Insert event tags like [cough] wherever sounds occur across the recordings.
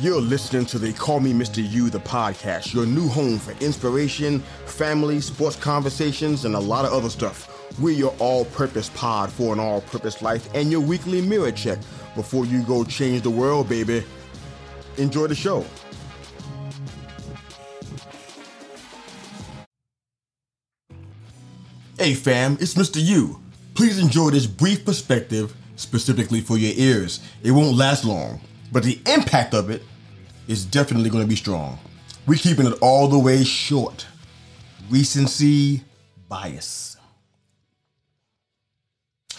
You're listening to the Call Me Mr. You, the podcast, your new home for inspiration, family, sports conversations, and a lot of other stuff. We're your all purpose pod for an all purpose life and your weekly mirror check before you go change the world, baby. Enjoy the show. Hey fam, it's Mr. You. Please enjoy this brief perspective specifically for your ears. It won't last long, but the impact of it is definitely going to be strong. We're keeping it all the way short. Recency bias.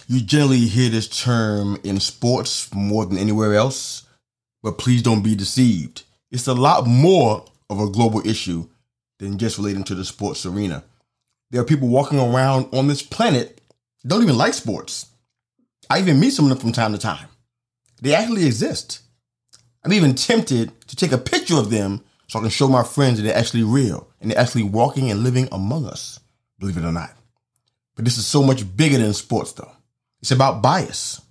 You generally hear this term in sports more than anywhere else, but please don't be deceived. It's a lot more of a global issue than just relating to the sports arena. There are people walking around on this planet don't even like sports. I even meet some of them from time to time. They actually exist. I'm even tempted to take a picture of them so I can show my friends that they're actually real and they're actually walking and living among us, believe it or not. But this is so much bigger than sports, though. It's about bias,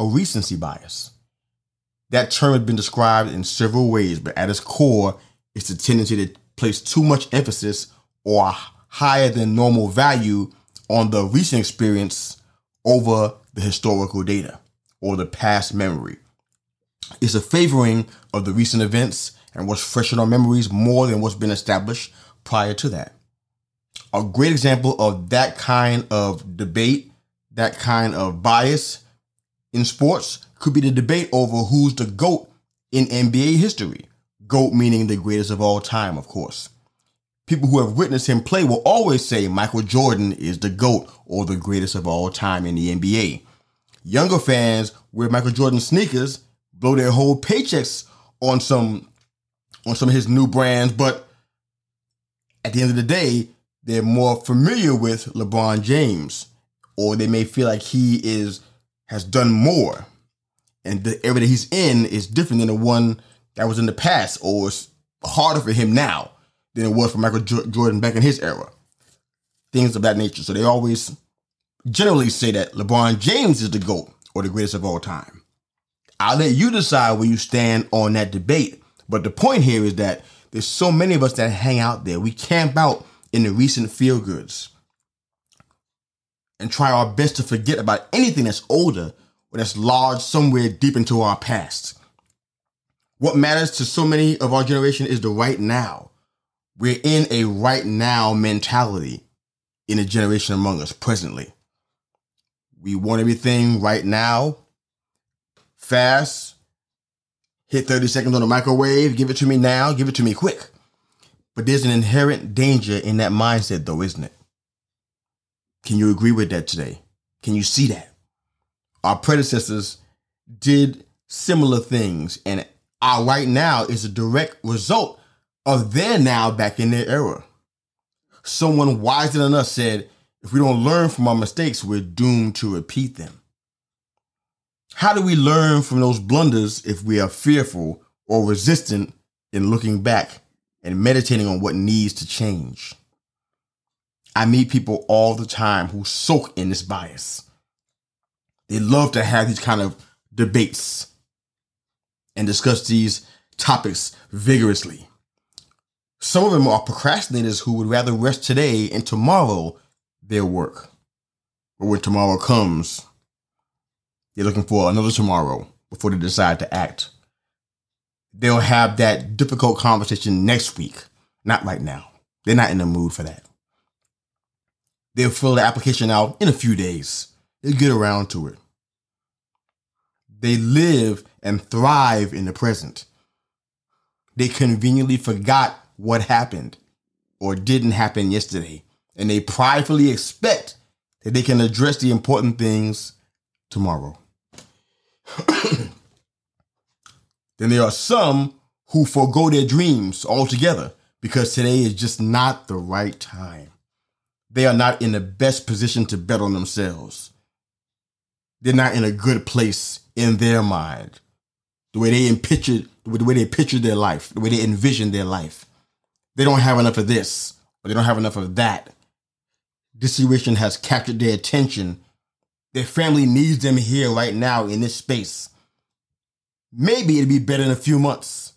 a recency bias. That term has been described in several ways, but at its core, it's the tendency to place too much emphasis or higher than normal value on the recent experience over the historical data or the past memory. It's a favoring of the recent events and what's fresh in our memories more than what's been established prior to that. A great example of that kind of debate, that kind of bias in sports could be the debate over who's the GOAT in NBA history. GOAT meaning the greatest of all time, of course people who have witnessed him play will always say Michael Jordan is the GOAT or the greatest of all time in the NBA. Younger fans wear Michael Jordan sneakers, blow their whole paychecks on some on some of his new brands, but at the end of the day, they're more familiar with LeBron James, or they may feel like he is has done more, and the area that he's in is different than the one that was in the past, or it's harder for him now than it was for Michael Jordan back in his era. Things of that nature. So they always generally say that LeBron James is the GOAT or the greatest of all time. I'll let you decide where you stand on that debate. But the point here is that there's so many of us that hang out there. We camp out in the recent feel goods and try our best to forget about anything that's older or that's lodged somewhere deep into our past. What matters to so many of our generation is the right now. We're in a right now mentality in a generation among us presently. We want everything right now, fast, hit 30 seconds on the microwave, give it to me now, give it to me quick. But there's an inherent danger in that mindset, though, isn't it? Can you agree with that today? Can you see that? Our predecessors did similar things, and our right now is a direct result of their now back in their era. Someone wiser than us said, if we don't learn from our mistakes, we're doomed to repeat them. How do we learn from those blunders if we are fearful or resistant in looking back and meditating on what needs to change? I meet people all the time who soak in this bias. They love to have these kind of debates and discuss these topics vigorously. Some of them are procrastinators who would rather rest today and tomorrow their work. But when tomorrow comes, they're looking for another tomorrow before they decide to act. They'll have that difficult conversation next week, not right now. They're not in the mood for that. They'll fill the application out in a few days. They'll get around to it. They live and thrive in the present. They conveniently forgot what happened or didn't happen yesterday. And they pridefully expect that they can address the important things tomorrow. [clears throat] then there are some who forego their dreams altogether because today is just not the right time. They are not in the best position to bet on themselves. They're not in a good place in their mind. The way they pictured, the way they pictured their life, the way they envision their life they don't have enough of this or they don't have enough of that. This situation has captured their attention. Their family needs them here right now in this space. Maybe it'll be better in a few months.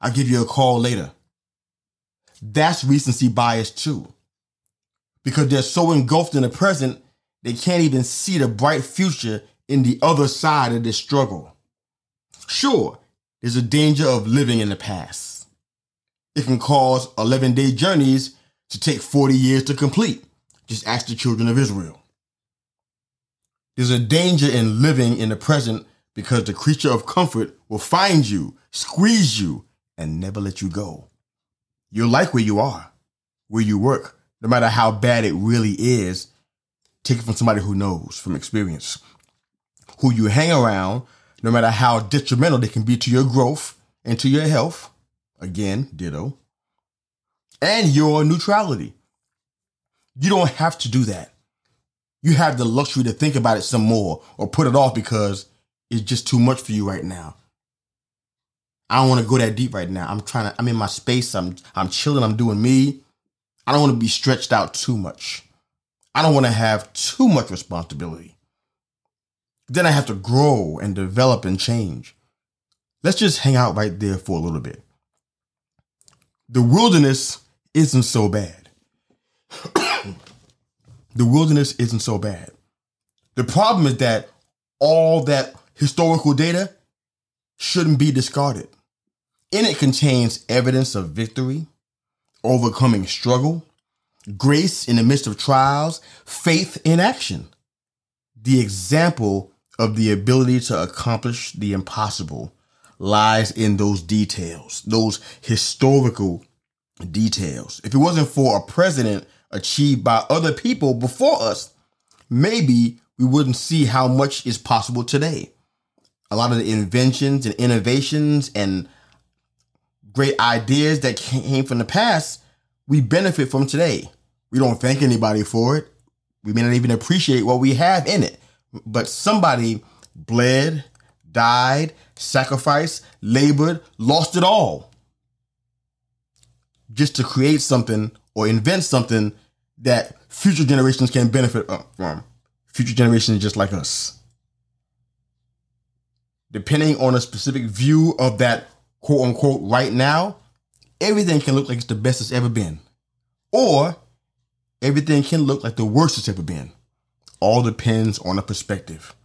I'll give you a call later. That's recency bias too. Because they're so engulfed in the present, they can't even see the bright future in the other side of this struggle. Sure, there's a danger of living in the past. It can cause 11 day journeys to take 40 years to complete. Just ask the children of Israel. There's a danger in living in the present because the creature of comfort will find you, squeeze you, and never let you go. You'll like where you are, where you work, no matter how bad it really is. Take it from somebody who knows from experience. Who you hang around, no matter how detrimental they can be to your growth and to your health. Again, ditto. And your neutrality. You don't have to do that. You have the luxury to think about it some more or put it off because it's just too much for you right now. I don't want to go that deep right now. I'm trying to, I'm in my space. I'm, I'm chilling. I'm doing me. I don't want to be stretched out too much. I don't want to have too much responsibility. Then I have to grow and develop and change. Let's just hang out right there for a little bit. The wilderness isn't so bad. The wilderness isn't so bad. The problem is that all that historical data shouldn't be discarded. In it contains evidence of victory, overcoming struggle, grace in the midst of trials, faith in action. The example of the ability to accomplish the impossible lies in those details, those historical details. If it wasn't for a president achieved by other people before us, maybe we wouldn't see how much is possible today. A lot of the inventions and innovations and great ideas that came from the past, we benefit from today. We don't thank anybody for it. We may not even appreciate what we have in it. But somebody bled, died, sacrificed, labored, lost it all just to create something or invent something that future generations can benefit uh, from. Future generations just like us. Depending on a specific view of that quote unquote right now, everything can look like it's the best it's ever been. Or everything can look like the worst it's ever been. All depends on a perspective.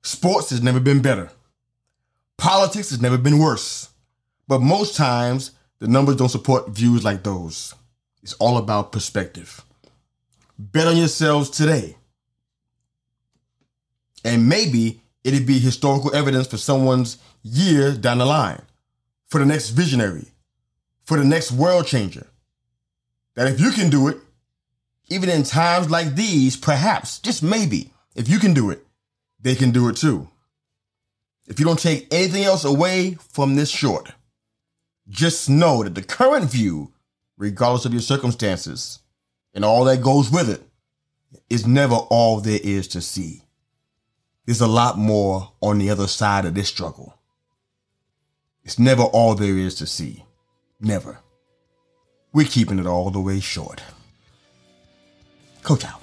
Sports has never been better. Politics has never been worse. But most times, the numbers don't support views like those. It's all about perspective. Bet on yourselves today. And maybe it'd be historical evidence for someone's year down the line, for the next visionary, for the next world changer. That if you can do it, even in times like these, perhaps, just maybe, if you can do it, they can do it too. If you don't take anything else away from this short, just know that the current view, regardless of your circumstances and all that goes with it, is never all there is to see. There's a lot more on the other side of this struggle. It's never all there is to see. Never. We're keeping it all the way short. Coach out.